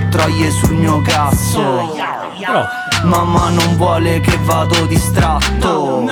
a troie sul mio cazzo Mamma non vuole che vado distratto.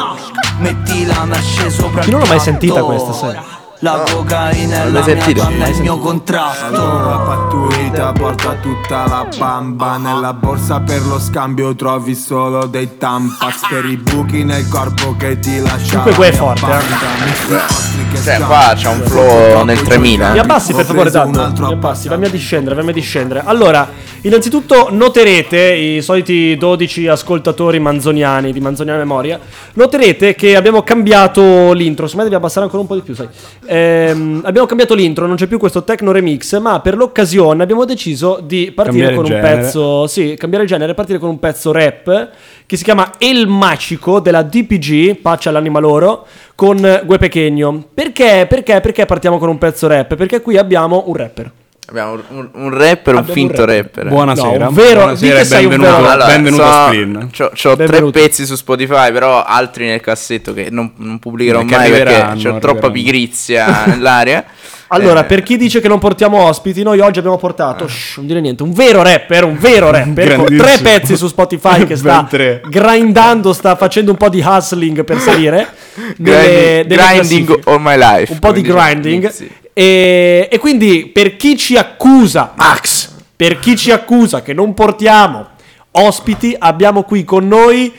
Metti la merce sopra Chi non il l'ha mai sentita questa, sai? La cocaina è la mia sentita? donna, è il mio La contratto pattuita porta tutta la bamba Nella borsa per lo scambio trovi solo dei tampax Per i buchi nel corpo che ti lascia Comunque qua è mia forte, eh. Cioè, qua c'è un flow nel 3000. Mi abbassi per favore, Tanto. Mi abbassi, fammi a discendere, fammi a discendere. Allora, innanzitutto noterete, i soliti 12 ascoltatori manzoniani di Manzoniana Memoria, noterete che abbiamo cambiato l'intro. Secondo me devi abbassare ancora un po' di più, sai. Ehm, abbiamo cambiato l'intro, non c'è più questo techno remix, ma per l'occasione abbiamo deciso di partire Cambiare con un pezzo, sì, cambiare genere, partire con un pezzo rap che si chiama El Macico della DPG, pace all'anima loro, con Gue Pechegno. Perché? Perché? Perché partiamo con un pezzo rap? Perché qui abbiamo un rapper. Abbiamo un, un rapper, un Abbiamo finto un rapper. Buonasera. No, un vero- Buonasera benvenuto, vero- Allora, benvenuto so- a Spleen. C'ho, c'ho tre Benvenuti. pezzi su Spotify, però altri nel cassetto che non, non pubblicherò Che mai perché arriveranno, c'ho troppa pigrizia nell'aria. Allora, Eh, per chi dice che non portiamo ospiti, noi oggi abbiamo portato, shh, non dire niente, un vero rapper, un vero rapper, con tre pezzi su Spotify che sta tre. grindando, sta facendo un po' di hustling per salire. nelle- grinding, nelle grinding all my life. un po' di dice grinding. Nixie. E, e quindi per chi ci accusa, Max, per chi ci accusa che non portiamo ospiti, abbiamo qui con noi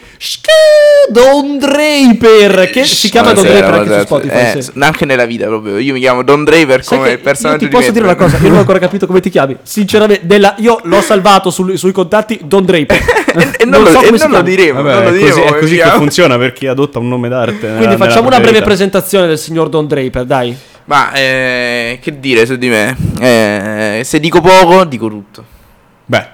Don Draper, che si chiama Don Draper anche su. Spotify. Eh, sì. anche nella vita proprio. Io mi chiamo Don Draper Sai come personaggio io ti posso di dire una cosa, io non ho ancora capito come ti chiami. Sinceramente, della- io l'ho salvato sul- sui contatti Don Draper. e, e non, lo, so e non lo diremo. Vabbè, non lo è diremo così, è così che funziona per chi adotta un nome d'arte. nella- Quindi facciamo nella una breve presentazione del signor Don Draper, dai. Ma eh, che dire su di me? Eh, se dico poco, dico tutto. Beh,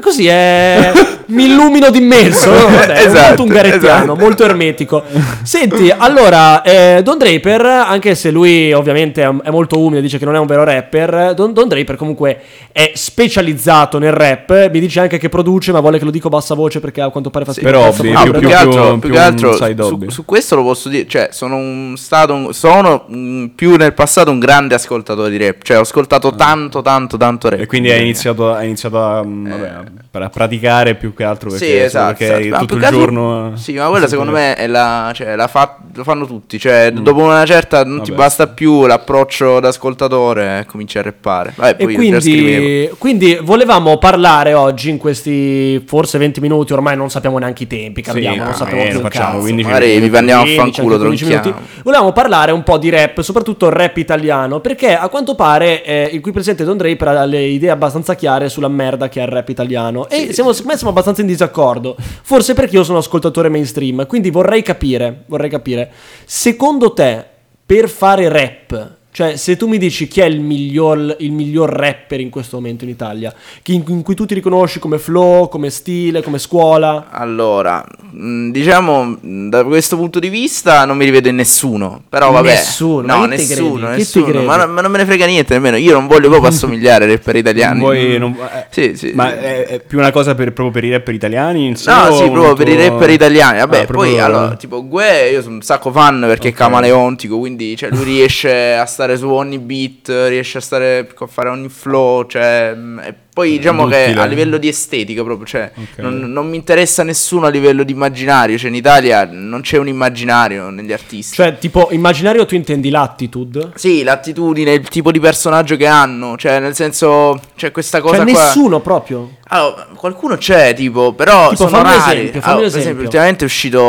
Così è. Mi illumino d'immenso. Vabbè, è Esatto, molto ungarettiano, esatto. molto ermetico. Senti, allora, eh, Don Draper, anche se lui ovviamente è, molto umile, dice che non è un vero rapper, Don, Don Draper comunque è specializzato nel rap. Mi dice anche che produce, ma vuole che lo dico a bassa voce perché a quanto pare fa schifo. però ovvi- fa più- più, più- che altro, più più che un altro su, su questo lo posso dire, cioè sono un stato un- sono mm, più nel passato un grande ascoltatore di rap, cioè ho ascoltato tanto tanto tanto rap. e quindi hai iniziato, hai iniziato a, mm, vabbè, a- a praticare più che altro perché, Sì, esatto, perché esatto. Tutto il altro- giorno... Sì, ma quella secondo me è la, cioè, la fa- lo fanno tutti, cioè dopo una certa non ti Vabbè. basta più l'approccio da ascoltatore e cominci a rappare. Vabbè, E quindi, quindi volevamo parlare oggi in questi forse 20 minuti, ormai non sappiamo neanche i tempi, cambiamo, non no, sappiamo eh, più facciamo, cazzo. 15 Magari minuti. vi andiamo a 15, fanculo, anche 15 tronchiamo. minuti. Volevamo parlare un po' di rap, soprattutto rap italiano, perché a quanto pare eh, il qui presente Don Draper ha le idee abbastanza chiare sulla merda che è il rap italiano. E siamo, me siamo abbastanza in disaccordo. Forse perché io sono ascoltatore mainstream, quindi vorrei capire, vorrei capire, secondo te, per fare rap, cioè se tu mi dici chi è il miglior, il miglior rapper in questo momento in Italia, chi- in, in cui tu ti riconosci come flow, come stile, come scuola... Allora, mh, diciamo, mh, da questo punto di vista non mi rivedo in nessuno. Però vabbè. Nessuno, ma No, nessuno, nessuno. Ma, non- ma non me ne frega niente nemmeno. Io non voglio proprio assomigliare ai rapper italiani. Vuoi- non- eh, Sì, sì. Ma è, è più una cosa per, proprio per i rapper italiani? in sé No, sì, proprio un per i tuo- rapper italiani. Vabbè, Ah, poi allora, tipo Gue, io sono un sacco fan perché è camaleontico, quindi cioè, lui riesce a stare su ogni beat, riesce a stare a fare ogni flow, cioè mh, e poi diciamo che a livello di estetica proprio, cioè Ok. non, non mi interessa nessuno a livello di immaginario, cioè in Italia non c'è un immaginario negli artisti. Cioè, tipo, immaginario tu intendi l'attitude? sì, l'attitudine, il tipo di personaggio che hanno, cioè nel senso, c'è questa cosa Cioè, qua. nessuno proprio. Allora, qualcuno c'è, tipo, però Tipo, sono fammi rari. esempio, fammi Allora, un Per esempio, esempio. ultimamente è uscito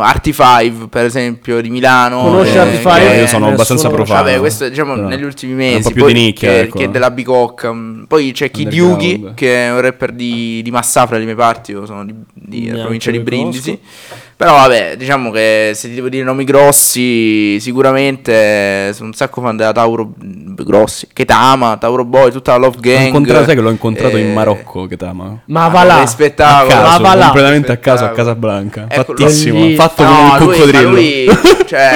Arti 5, per esempio, di Milano. Conosci eh, Arti che- Five? io sono abbastanza profano. Vabbè, questo diciamo Però negli ultimi è mesi. un po' più poi di nicchia, che, ecco. che è della Bicocca. mm, Poi c'è Kid Underground. Yugi, che è un rapper di, di Massafra, di mie parti. Io sono di, di provincia di Brindisi. Però vabbè, diciamo che se ti devo dire nomi grossi, sicuramente sono un sacco fan della Tauro mm, Grossi, Ketama, Tauro Boy, tutta la Love L'ho Gang. incontrato, sai che l'ho incontrato eh, in Marocco, che t'ama. Ma va là. spettacolo. a caso, va là. completamente a caso a. Casablanca. Ecco, Fattissimo, fatto No, come un lui- ma coccodrillo. lui, cioè,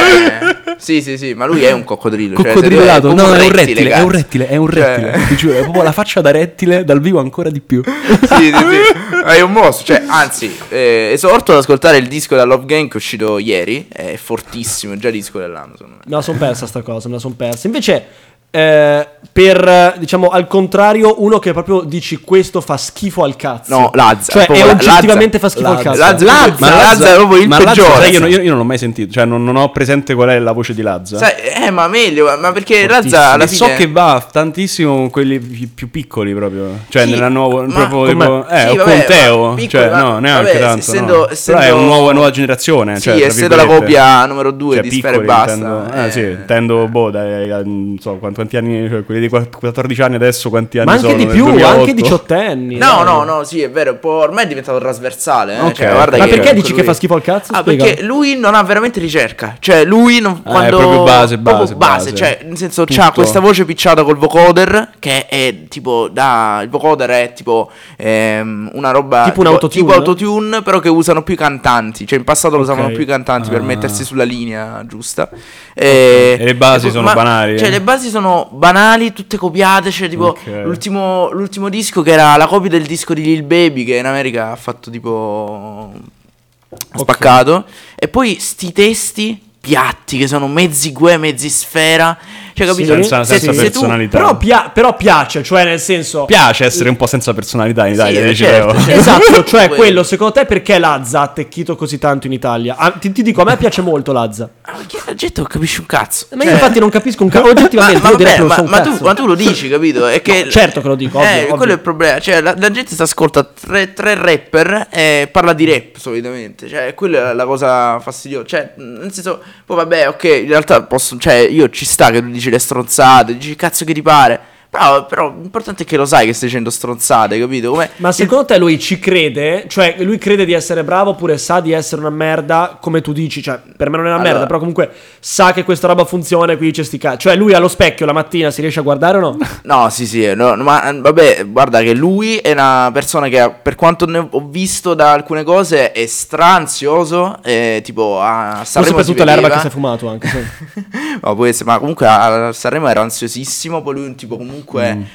sì, sì, sì, ma lui è un coccodrillo. cioè, Coccodrillato, secondo no, è un rettile, è un rettile, è un Cioè, rettile, ti giuro, è proprio la faccia da rettile, dal vivo ancora di più. sì, sì, sì. È un mostro. Cioè, anzi, eh, esorto ad ascoltare il disco della Love Gang che è uscito ieri. È fortissimo, è già disco dell'anno. Secondo me. Me la son persa sta cosa, me la son persa. Invece, eh, per, diciamo, al contrario, uno che proprio dici questo fa schifo al cazzo. No, Lazza, Cioè, è oggettivamente Lazza. fa schifo al cazzo. Lazza, Lazza. ma Lazza è proprio il ma Lazza, peggiore. sai, io, non- io- io non l'ho mai sentito, cioè non, non ho presente qual è la voce di Lazza. Sai, eh, ma meglio, ma perché Fortissimo. Lazza alla fine... so che va tantissimo con quelli pi- più piccoli proprio. Cioè, Sì, nella nuova. ma- proprio come- tipo- eh, sì, o vabbè, con Teo. ma piccoli, cioè, ma- no, neanche vabbè, tanto. essendo- no. essendo- Però è una nuova, nuova generazione. Sì, cioè, essendo la coppia numero due Cioè, di Sfera e Basta. intendo- eh. eh, sì, intendo, boh, dai, eh, non so quanti, quanti anni, cioè, quelli di quatt- 14 anni adesso, quanti anni Ma anche sono? di più, 2008? anche diciottenni. No, dai. no, no, sì, è vero, ormai è diventato trasversale. eh, Ok. cioè, Ma che perché dici che lui- fa schifo al cazzo? Ah, Spiega. perché lui non ha veramente ricerca. Cioè, lui non, Ah, è quando. proprio base, proprio base, base. Cioè, nel senso, Tutto. c'ha questa voce picciata col vocoder. Che è tipo. Da, il vocoder è tipo. ehm, una roba. Tipo un autotune? Tipo autotune, però che usano più i cantanti. Cioè, in passato lo usavano più i cantanti per Ah. mettersi sulla linea giusta. E, E le basi e poi- sono banali, Cioè, eh? le basi sono banali, tutte copiate. Cioè, tipo, Ok. l'ultimo, l'ultimo disco che era la copia del disco di Lil Baby, che in America ha fatto tipo. Ha spaccato. E poi sti testi piatti che sono mezzi gue, mezzi sfera. Cioè, capito? Senza- Se- senza se tu- personalità. Però, pia- però piace, cioè nel senso... Piace essere un po' senza personalità in Italia, Sì, dici certo, certo. Esatto, cioè Quello. secondo te perché Lazza ha attecchito così tanto in Italia? Ah, ti, ti dico, a me piace molto Lazza. Ah, ma che la gente non capisce un cazzo. Ma io infatti non capisco un cazzo, oggettivamente, ma, direi vabbè, ma, ma tu, ma tu lo dici, capito? È che, No, certo che lo dico, ovvio, Eh, ovvio. quello è il problema. Cioè, la, la gente si ascolta tre, tre rapper e parla di rap solitamente. Cioè, quella è la cosa fastidiosa. Cioè, nel senso, poi vabbè, ok, in realtà posso. Cioè, io ci sta che tu dici le stronzate, dici cazzo che ti pare. Però, però l'importante è che lo sai che stai dicendo stronzate, capito? Come Ma secondo te lui ci crede? Cioè, lui crede di essere bravo oppure sa di essere una merda, come tu dici? Cioè, per me non è una Allora- merda, però comunque sa che questa roba funziona e quindi dice sti cazzi. Cioè, lui allo specchio la mattina si riesce a guardare o no? No, sì, sì, no, ma vabbè, guarda che lui è una persona che, per quanto ne ho visto da alcune cose, è stranzioso, e, tipo a Forse Sanremo per si tutta l'erba che si è fumato anche. No, può essere, ma comunque a Sanremo era ansiosissimo, poi lui un tipo comunque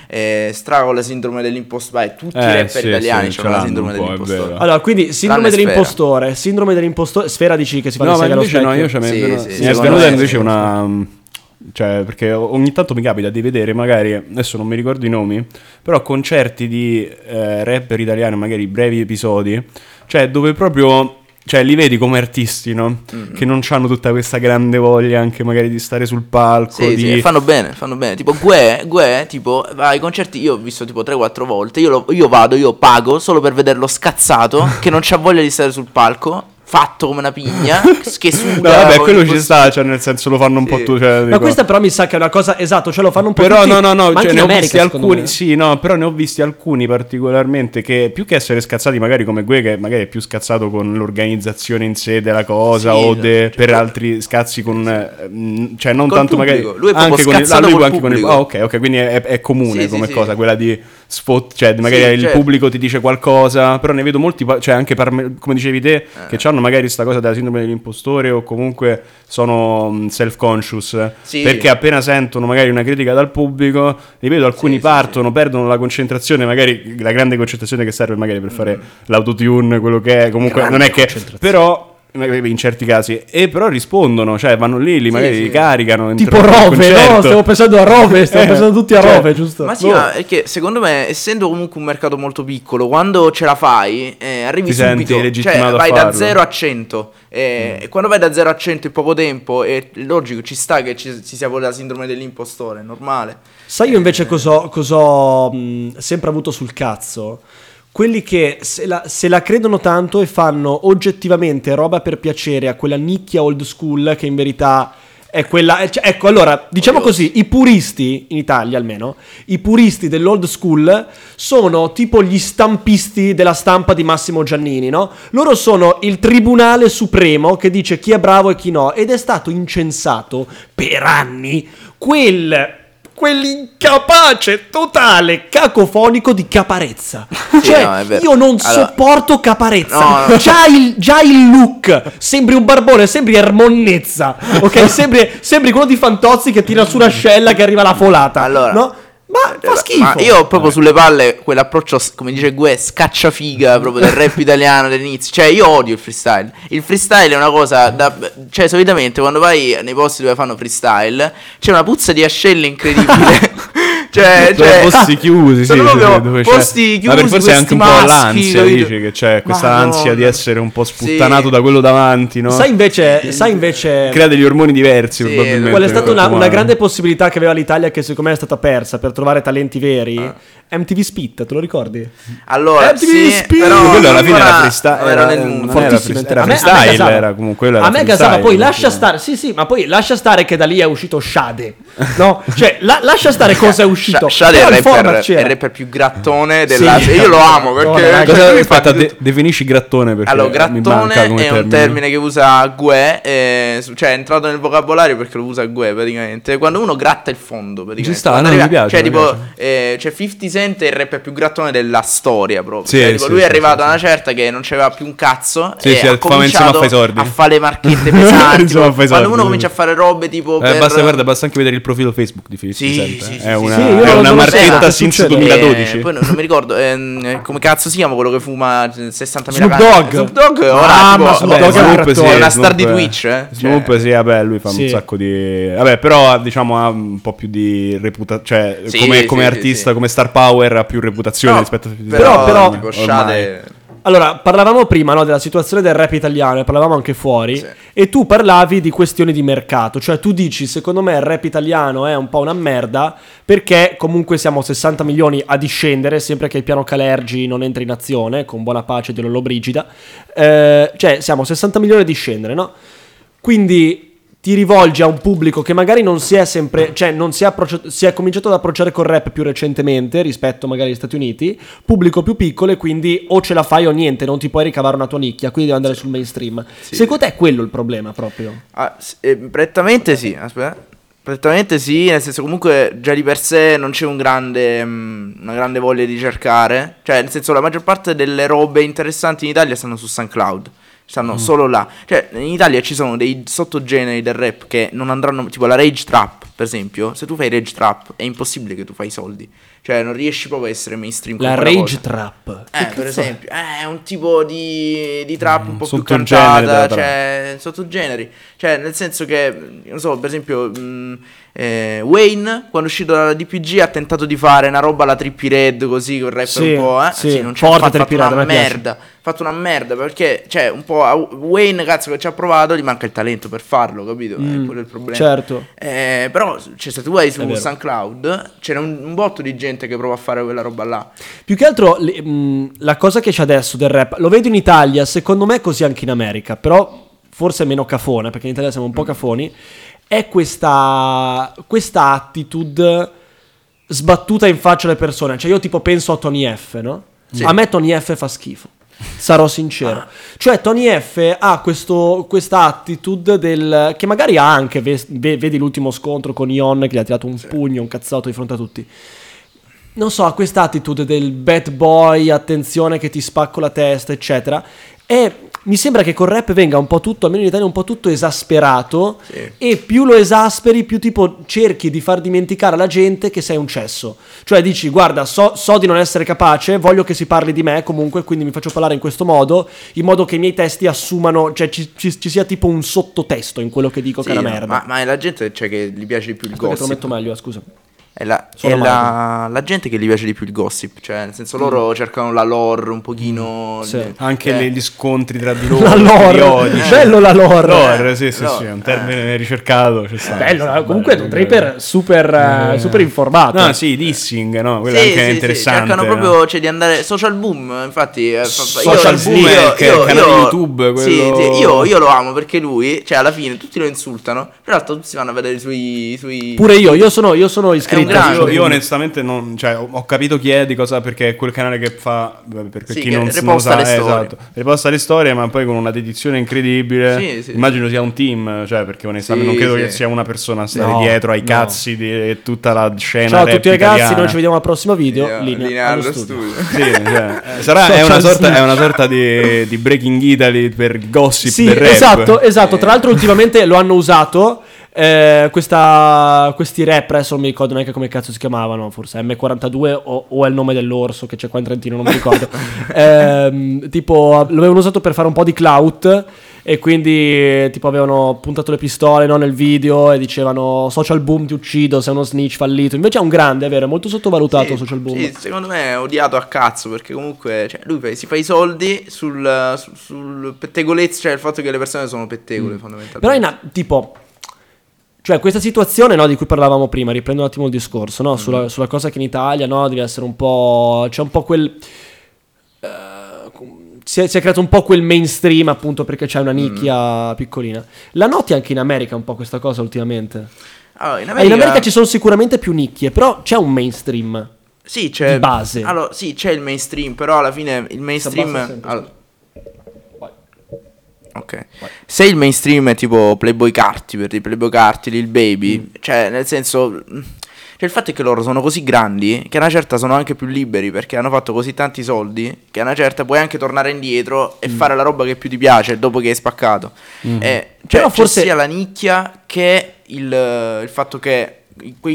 eh, stra con la sindrome dell'impostore, Beh, tutti i Mm. Eh, rapper sì, italiani sì, hanno la sindrome dell'impostore. Allora, quindi sindrome Tranne Sfera. dell'impostore, sindrome dell'impostore, Sfera dici che si fa No, ma invece no, io ce mi è Sì, venuta- sì, mi è me invece una... Cioè, perché ogni tanto mi capita di vedere magari, adesso non mi ricordo i nomi, però concerti di eh, rapper italiani, magari brevi episodi, cioè dove proprio... Cioè, li vedi come artisti, no? Mm. Che non hanno tutta questa grande voglia anche magari di stare sul palco, Sì, di... sì, fanno bene, fanno bene. Tipo Gue, Gue, tipo, ai concerti, io ho visto tipo 3-4 volte, io, lo- io vado, io pago solo per vederlo scazzato, che non c'ha voglia di stare sul palco, fatto come una pigna, che suda. No, vabbè, con quello ci sta, cioè nel senso lo fanno un po' Sì. tu. Cioè, Ma dico- questa però mi sa che è una cosa esatto, cioè lo fanno un po' Però tutti, no, no, no, ma cioè, ne in ho America, visti alcuni, me. sì, no, però ne ho visti alcuni particolarmente che più che essere scazzati magari come Gue che magari è più scazzato con l'organizzazione in sé della cosa Sì, o no, de- cioè, per altri scazzi con mh, cioè non Col tanto magari Lui è anche con il, ah, scazzato lui anche con il pubblico. ah, ok, ok, quindi è, è comune Sì, come sì. cosa quella di spot, cioè magari Sì, il certo. pubblico ti dice qualcosa, però ne vedo molti cioè anche come dicevi te Eh. che hanno magari sta cosa della sindrome dell'impostore o comunque sono mh, self-conscious. Sì. perché appena sentono magari una critica dal pubblico, li vedo alcuni Sì, sì, partono, perdono la concentrazione, magari la grande concentrazione che serve magari per fare l'autotune, quello che è, comunque Grande non è che però in certi casi e però rispondono, cioè vanno lì, li magari sì. li caricano Tipo Rove, no? Stiamo pensando a Rove, stiamo Eh, pensando tutti a cioè, Rove, giusto? Ma sì, Boh. ma è che secondo me, essendo comunque un mercato molto piccolo, quando ce la fai, eh, arrivi Ti senti subito. Cioè, vai da farlo. 0 a 100. eh, E quando vai da 0 a 100 in poco tempo, è logico, ci sta che ci, ci sia poi la sindrome dell'impostore, è normale. Sai io invece cosa ho sempre avuto sul cazzo? Quelli che se la, se la credono tanto e fanno oggettivamente roba per piacere a quella nicchia old school che in verità è quella... è- cioè, ecco, allora, diciamo Oddio. così, i puristi, in Italia almeno, i puristi dell'old school sono tipo gli stampisti della stampa di Massimo Giannini, no? Loro sono il tribunale supremo che dice chi è bravo e chi no, ed è stato incensato per anni quel quell'incapace totale cacofonico di Caparezza. cioè, no, io non Allora- sopporto Caparezza. No, no. Già, il, già il look sembri un barbone, sembri Ermonnezza. Ok, sembri, sembri quello di Fantozzi che tira su una scella che arriva la folata. Allora. no? Ma fa schifo. Ma io ho proprio sulle palle quell'approccio, come dice Gue, scacciafiga proprio del rap italiano dell'inizio. Cioè, io odio il freestyle. Il freestyle è una cosa da. Cioè, solitamente quando vai nei posti dove fanno freestyle, c'è una puzza di ascelle incredibile. cioè, cioè, posti chiusi, sì, sì, proprio c'è- posti chiusi. Ma per forse è anche un po' maschi, l'ansia, capito? dici che c'è questa Madonna. ansia di essere un po' sputtanato Sì. da quello davanti, no? Sai invece, sai invece Crea degli ormoni diversi, Sì, probabilmente. qual è stata una, una grande possibilità che aveva l'Italia che secondo me è stata persa per trovare talenti veri? Ah. MTV Spit, te lo ricordi? Allora, MTV sì, Spin! però quello alla fine era freestyle. non era nel era Fortissimo, freestyle, era freestyle, era comunque quello era a me gasava, poi lascia stare, sì sì, ma poi lascia stare che da lì è uscito Shade, no? Cioè, la- lascia stare cosa è uscito. Sha- Shade è il rapper, il rapper più grattone della... Sì. Io lo amo perché... Cioè, Cosa, fa aspetta, de- definisci grattone perché Allora, mi grattone manca come è un termine che usa Gue, eh, cioè è entrato nel vocabolario perché lo usa Gue praticamente. Quando uno gratta il fondo, praticamente. Ci sta, no, mi piace, Cioè, tipo, eh, cioè 50 Cent è il rapper più grattone della storia proprio. Sì, Cioè, tipo, sì, lui è arrivato sì, a una certa che non c'aveva più un cazzo Sì, e sì, ha cominciato fa i sordi. a fare le marchette pesanti. Tipo, quando sordi. uno comincia a fare robe tipo Eh, per... basta, guarda, basta anche vedere il profilo Facebook di Filippo. Sì, eh. sì, è sì, una, è una marchetta che since succede. 2012. Eh, poi non, non mi ricordo ehm, come cazzo si chiama quello che fuma 60.000 Snoop canne. Dogg. Snoop Dogg ora Ah, Snoop Dogg è Snoop una star di Snoop- Twitch, eh. Snoop, Cioè, sì, vabbè, lui fa un sacco di. Vabbè, però diciamo ha un po' più di reputazione. Cioè, come, artista, come star power, ha più reputazione no, rispetto a tutti gli però, altri. però- ormai. Shade Allora, parlavamo prima no, della situazione del rap italiano, e parlavamo anche fuori, Sì. e tu parlavi di questioni di mercato, cioè tu dici, secondo me il rap italiano è un po' una merda, perché comunque siamo 60 milioni a discendere, sempre che il piano Calergi non entri in azione, con buona pace di Lollobrigida, eh, cioè siamo 60 milioni a discendere, no? Quindi ti rivolgi a un pubblico che magari non si è sempre, cioè non si è, approcciato- si è cominciato ad approcciare col rap più recentemente rispetto magari agli Stati Uniti, pubblico più piccolo e quindi o ce la fai o niente, non ti puoi ricavare una tua nicchia, quindi devi andare sul mainstream. Secondo te è quello il problema proprio? Ah, eh, prettamente sì, aspetta. Prettamente sì, nel senso comunque già di per sé non c'è un grande, mm, una grande voglia di cercare. Cioè, nel senso la maggior parte delle robe interessanti in Italia stanno su SoundCloud. Stanno solo là. Cioè, in Italia ci sono dei sottogeneri del rap che non andranno. Tipo la rage trap, per esempio. Se tu fai rage trap è impossibile che tu fai soldi. Cioè, non riesci proprio a essere mainstream. con La rage cosa. trap. Eh, Che per è? esempio, eh, è un tipo di, di trap un po' più cantata, cioè sottogeneri, cioè nel senso che, non so, per esempio, mh, eh, Wayne quando è uscito dalla DPG ha tentato di fare una roba alla Trippy Red così, quel rapper Sì, un po', eh, sì, non c'è fatto, fatto una a me piace. Fatto una merda perché, cioè, un po' a Wayne, cazzo, che ci ha provato, gli manca il talento per farlo, capito? Mm, è quello il problema. certo. Eh, però, se tu vai su. SoundCloud, c'era un, un botto di gente che prova a fare quella roba là. Più che altro le- mh, la cosa che c'è adesso del rap, lo vedo in Italia, secondo me così anche in America, però forse meno cafona, perché in Italia siamo un po' cafoni, è questa, questa attitude sbattuta in faccia alle persone. Cioè io tipo penso a Tony F, no? Sì. A me Tony F fa schifo. Sarò sincero. Cioè Tony F ha questo, questa attitude del... che magari ha anche, ve- ve- vedi l'ultimo scontro con Ion che gli ha tirato un pugno, un cazzotto di fronte a tutti non so, ha questa attitude del bad boy, attenzione che ti spacco la testa, eccetera. E mi sembra che col rap venga un po' tutto, almeno in Italia, un po' tutto esasperato. Sì. E più lo esasperi, più tipo cerchi di far dimenticare alla gente che sei un cesso. Cioè dici, guarda, so, so di non essere capace, voglio che si parli di me comunque, quindi mi faccio parlare in questo modo, in modo che i miei testi assumano, cioè ci, ci- ci sia tipo un sottotesto in quello che dico Sì, che è una merda. ma, ma è la gente cioè, che gli piace di più il Perché te lo gossip. metto meglio, eh, scusa. È, la, è la, la gente che gli piace di più il gossip, cioè nel senso loro cercano la lore un pochino... Sì. le- Anche eh, le- gli scontri tra di loro. La lore, periodici. bello la lore. Lore, sì, sì, Lore, sì, è un termine ricercato. ci sta, Bello, sta, comunque bello, un draper bello. super, eh, Eh. super informato. No, sì, dissing, no? Quello Sì, anche è sì, sì, interessante. cercano no? proprio cioè, di andare social boom, infatti eh, fa- fa- Social io- boom io- è che- io- il canale io- YouTube, sì, quello- sì, io, io lo amo perché lui, cioè alla fine tutti lo insultano, però in realtà tutti si vanno a vedere i suoi... Pure io, io sono, io sono iscritto. Io, io onestamente non, cioè, ho, capito chi è di cosa perché è quel canale che fa per, Sì, chi non, non sa, le eh, esatto. riposta le storie, ma poi con una dedizione incredibile. Sì, sì, Immagino sia un team, cioè perché onestamente Sì, non credo sì. che sia una persona a stare No, dietro ai no. cazzi di tutta la scena. Ciao a tutti ragazzi, italiana. noi ci vediamo al prossimo video. Io- Linea, linea allo studio. studio. Sì, cioè, sarà, è, una sorta, è una sorta di, di Breaking Italy per gossip Sì, esatto, esatto. Tra l'altro ultimamente lo hanno usato eh, questa- questi rap, adesso non mi ricordo neanche come cazzo si chiamavano, forse M42 o, o è il nome dell'orso che c'è qua in Trentino, non mi ricordo. Ehm, tipo, l'avevano usato per fare un po' di clout e quindi eh, tipo avevano puntato le pistole no, nel video e dicevano social boom ti uccido, sei uno snitch fallito. Invece è un grande, è vero, è molto sottovalutato Sì, social boom. sì, secondo me è odiato a cazzo perché comunque cioè, lui si fa i soldi sul, sul, sul pettegolezzo, cioè il fatto che le persone sono pettegole fondamentalmente. Mm. Però in a- tipo cioè questa situazione no, di cui parlavamo prima, riprendo un attimo il discorso, no, sulla, sulla cosa che in Italia no, deve essere un po'... c'è un po' quel... eh, si, è, si è creato un po' quel mainstream appunto perché c'è una nicchia piccolina. La noti anche in America un po' questa cosa ultimamente? Allora, in Eh, America, in America ci sono sicuramente più nicchie, però c'è un mainstream. sì, c'è, di base. Allora, sì, c'è il mainstream, però alla fine il mainstream... allora- Ok. Se il mainstream è tipo Playboy Carti, per dire Playboy Carti, Lil Baby, Mm. cioè nel senso... mm, Cioè il fatto è che loro sono così grandi che a una certa sono anche più liberi perché hanno fatto così tanti soldi che a una certa puoi anche tornare indietro e Mm. fare la roba che più ti piace dopo che hai spaccato. Eh, cioè, Però forse- sia la nicchia che il, il fatto che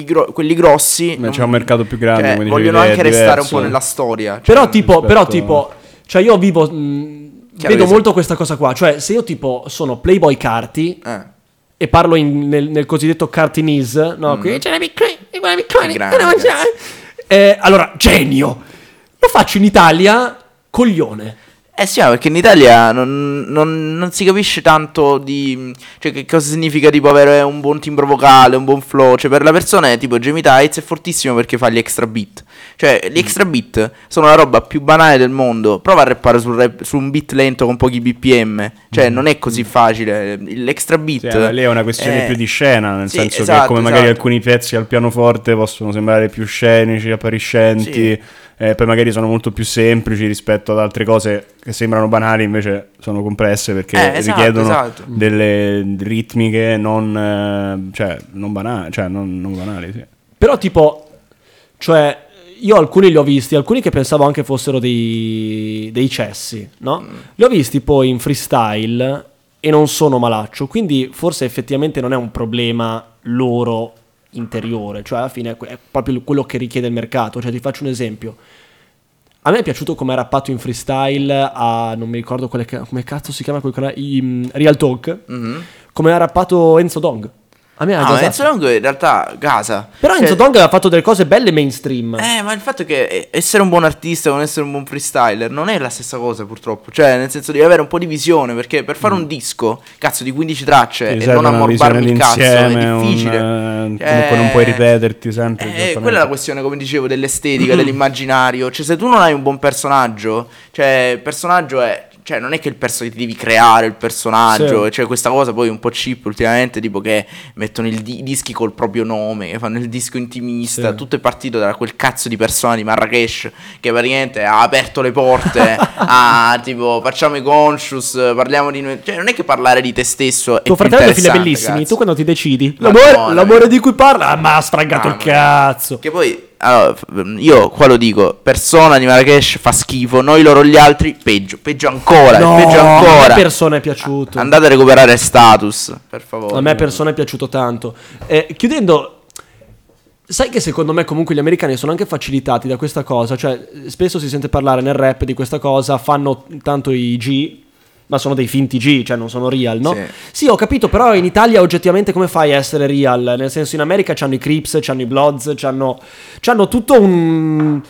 gro- quelli grossi Ma c'è un mercato più grande, cioè, vogliono anche restare un diverso. po' nella storia. Cioè, Però tipo, rispetto- però tipo, cioè io vivo... mh, Chiaro vedo molto questa cosa qua, cioè se io tipo sono Playboy Carti eh. e parlo in- nel, nel cosiddetto cartinese, no? Qui c'è la Bitcoin, Mm. Eh, allora, genio! Lo faccio in Italia, coglione. Eh sì, ma perché in Italia non, non- non si capisce tanto di... Cioè che cosa significa tipo avere un buon timbro vocale, un buon flow. Cioè per la persona è tipo Jamie Tights è fortissimo perché fa gli extra beat. Cioè Mm. gli extra beat sono la roba più banale del mondo. Prova a rappare sul rap- su un beat lento con pochi bpm. Cioè non è così facile. L'extra beat... Mm. Sì, lì è una questione eh, più di scena, nel sì, senso che esatto, come magari esatto. alcuni pezzi al pianoforte possono sembrare più scenici, appariscenti, Sì. Eh, poi magari sono molto più semplici rispetto ad altre cose che sembrano banali, invece sono complesse perché Eh, esatto, richiedono esatto. delle ritmiche non, eh, cioè, non banali, cioè non, non banali, sì. Però tipo, cioè, io alcuni li ho visti, alcuni che pensavo anche fossero dei, dei cessi, no? Li ho visti poi in freestyle e non sono malaccio, quindi forse effettivamente non è un problema loro interiore, cioè alla fine è proprio quello che richiede il mercato, cioè ti faccio un esempio. A me è piaciuto come ha rappato in freestyle a, non mi ricordo quale come cazzo si chiama quel canale, mm, Real Talk, Mhm. come ha rappato Enzo Dong. A me ha No, gasato. Enzo Long in realtà gasa. Però Cioè- Enzo Dong aveva fatto delle cose belle mainstream. Eh, ma il fatto è che eh, essere un buon artista con essere un buon freestyler non è la stessa cosa, purtroppo. Cioè, nel senso devi avere un po' di visione. Perché per fare un disco, cazzo, di 15 tracce Ti e non ammorbarmi il cazzo è difficile. un, eh, comunque non puoi ripeterti sempre. Eh, esattamente. quella è la questione, come dicevo, dell'estetica, dell'immaginario. Cioè, se tu non hai un buon personaggio, cioè, il personaggio è. Cioè, non è che il personaggio ti devi creare il personaggio. Sì. Cioè, questa cosa poi un po' cheap ultimamente, tipo che mettono il di- i dischi col proprio nome, che fanno il disco intimista. Sì. Tutto è partito da quel cazzo di persona di Marrakesh che praticamente ha aperto le porte a tipo facciamo i conscious, parliamo di noi. Cioè, non è che parlare di te stesso è Tuo fratello figlia interessante, bellissimi, cazzo. tu quando ti decidi? L'amore, l'amore di cui parla? Ma ha sfragato Ah, il cazzo. Che poi, allora, f- io qua lo dico, persona di Marrakesh fa schifo, noi loro gli altri peggio, peggio ancora, No, peggio a me ancora. persona è piaciuto. Andate a recuperare status, per favore. A me persona è piaciuto tanto. Eh, chiudendo, sai che secondo me comunque gli americani sono anche facilitati da questa cosa. Cioè, spesso si sente parlare nel rap di questa cosa, fanno tanto i G. Ma sono dei finti G, cioè non sono real, no? Sì. Sì, ho capito, però in Italia oggettivamente come fai a essere real? Nel senso, in America c'hanno i Crips, c'hanno i Bloods, c'hanno, c'hanno tutto un.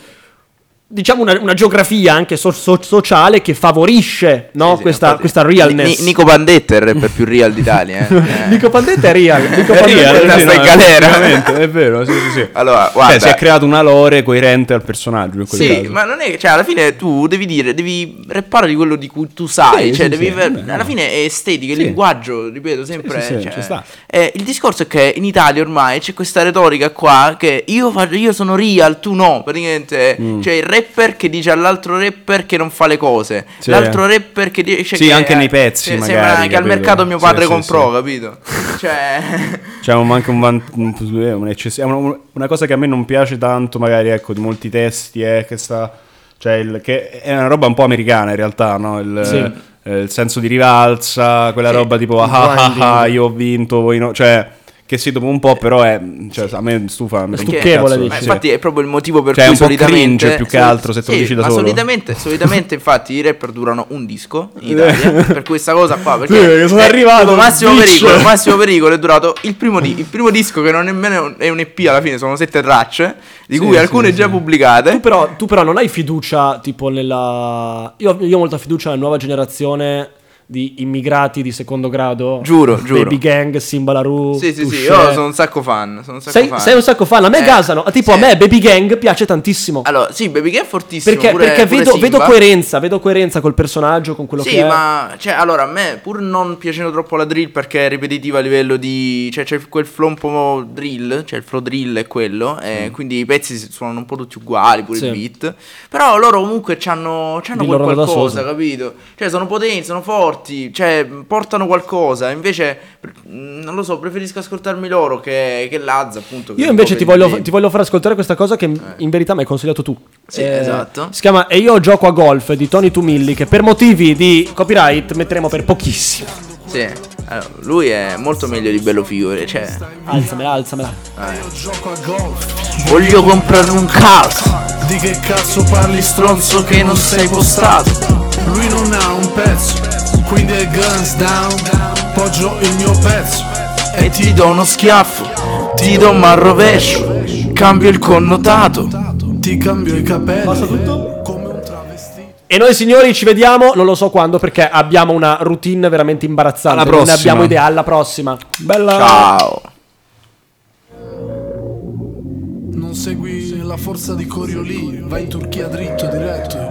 Diciamo una, una geografia anche so- so- sociale che favorisce no? Sì, sì, questa, infatti, questa realness. Ni- Nico Bandetta è il rapper più real d'Italia. Eh. Eh. Nico Pandetta è real. Nico È Pandetta sì, sta in galera. È vero, sì, sì, sì. Allora, guarda, Cioè, si è creato una lore coerente al personaggio in quel Sì, caso. ma non è che, cioè, alla fine tu devi dire, devi rappare di quello di cui tu sai, Sì, cioè, sì, devi sì, ver- alla fine è estetica, il linguaggio, ripeto sempre. sì, sì, cioè, ci sta. eh, il discorso è che in Italia ormai c'è questa retorica qua che io, faccio- io sono real, tu no, praticamente Mm. c'è il rapper che dice all'altro rapper che non fa le cose, Sì. l'altro rapper che dice Sì, che anche eh, nei pezzi, se- magari, sembra che al capito? mercato mio padre sì, comprò, sì. capito? Cioè... C'è un- anche un, van- un- eh, un è una, una cosa che a me non piace tanto, magari, ecco, di molti testi, è che sta... Cioè, il- che è una roba un po' americana in realtà, no? Il, Sì. eh, il senso di rivalsa, quella Sì, roba tipo ah, ah, ah, ah, io ho vinto, voi no. Cioè, Che sì, dopo un po', però è. Cioè, a me stufa. mi stucchevole, cazzo. dici. Ma Sì. infatti è proprio il motivo per Cioè, è cui un po' solitamente cringe più che altro se te lo dici da ma solo. solitamente, solitamente infatti i rapper durano un disco in Italia per questa cosa qua perché Sì, sono arrivato, Massimo. Pericolo, Massimo Pericolo è durato il primo, di- il primo disco che non nemmeno è un EP alla fine, sono sette tracce di cui sì, alcune sì. già pubblicate. Tu però, tu però non hai fiducia tipo nella... Io, io ho molta fiducia nella nuova generazione di immigrati di secondo grado. Giuro, giuro. Baby Gang, Simbalaru. Sì, sì, sì, io sono un sacco fan, sono un sacco Sei, fan. sei un sacco fan, a me Eh, gasano. Tipo sì. a me Baby Gang piace tantissimo. Allora, sì, Baby Gang è fortissimo perché pure- perché pure vedo, vedo coerenza, vedo coerenza col personaggio, con quello Sì, che è. ma cioè, allora a me pur non piacendo troppo la drill perché è ripetitiva a livello di. cioè c'è quel flow un po' drill, cioè il flow drill è quello, e quindi i pezzi suonano un po' tutti uguali, pure Sì. il beat. Però loro comunque Di quel qualcosa, capito? Cioè sono potenti, sono forti, cioè portano qualcosa. Invece, non lo so, preferisco ascoltarmi loro che, che Lazza, appunto. che Io invece ti voglio, ti voglio far ascoltare questa cosa che in verità mi hai consigliato tu. Eh, Sì, esatto. Si chiama E io gioco a golf di Tony Tumilli che per motivi di copyright metteremo per pochissimo. Sì, allora, lui è molto meglio di Bello Fiore, cioè. Alzamela, alzamela. Gioco a golf, Voglio comprare un calcio. di che cazzo parli stronzo che non sei postato Lui non ha un pezzo, quindi è guns down Poggio il mio pezzo E ti do uno schiaffo, ti do un rovescio, cambio il connotato. Ti cambio i capelli come un travestito E noi signori ci vediamo, non lo so quando perché abbiamo una routine veramente imbarazzante. Alla Non ne prossima. abbiamo idea, alla prossima. Bella. Ciao. Non segui la forza di Coriolì, vai in Turchia dritto diretto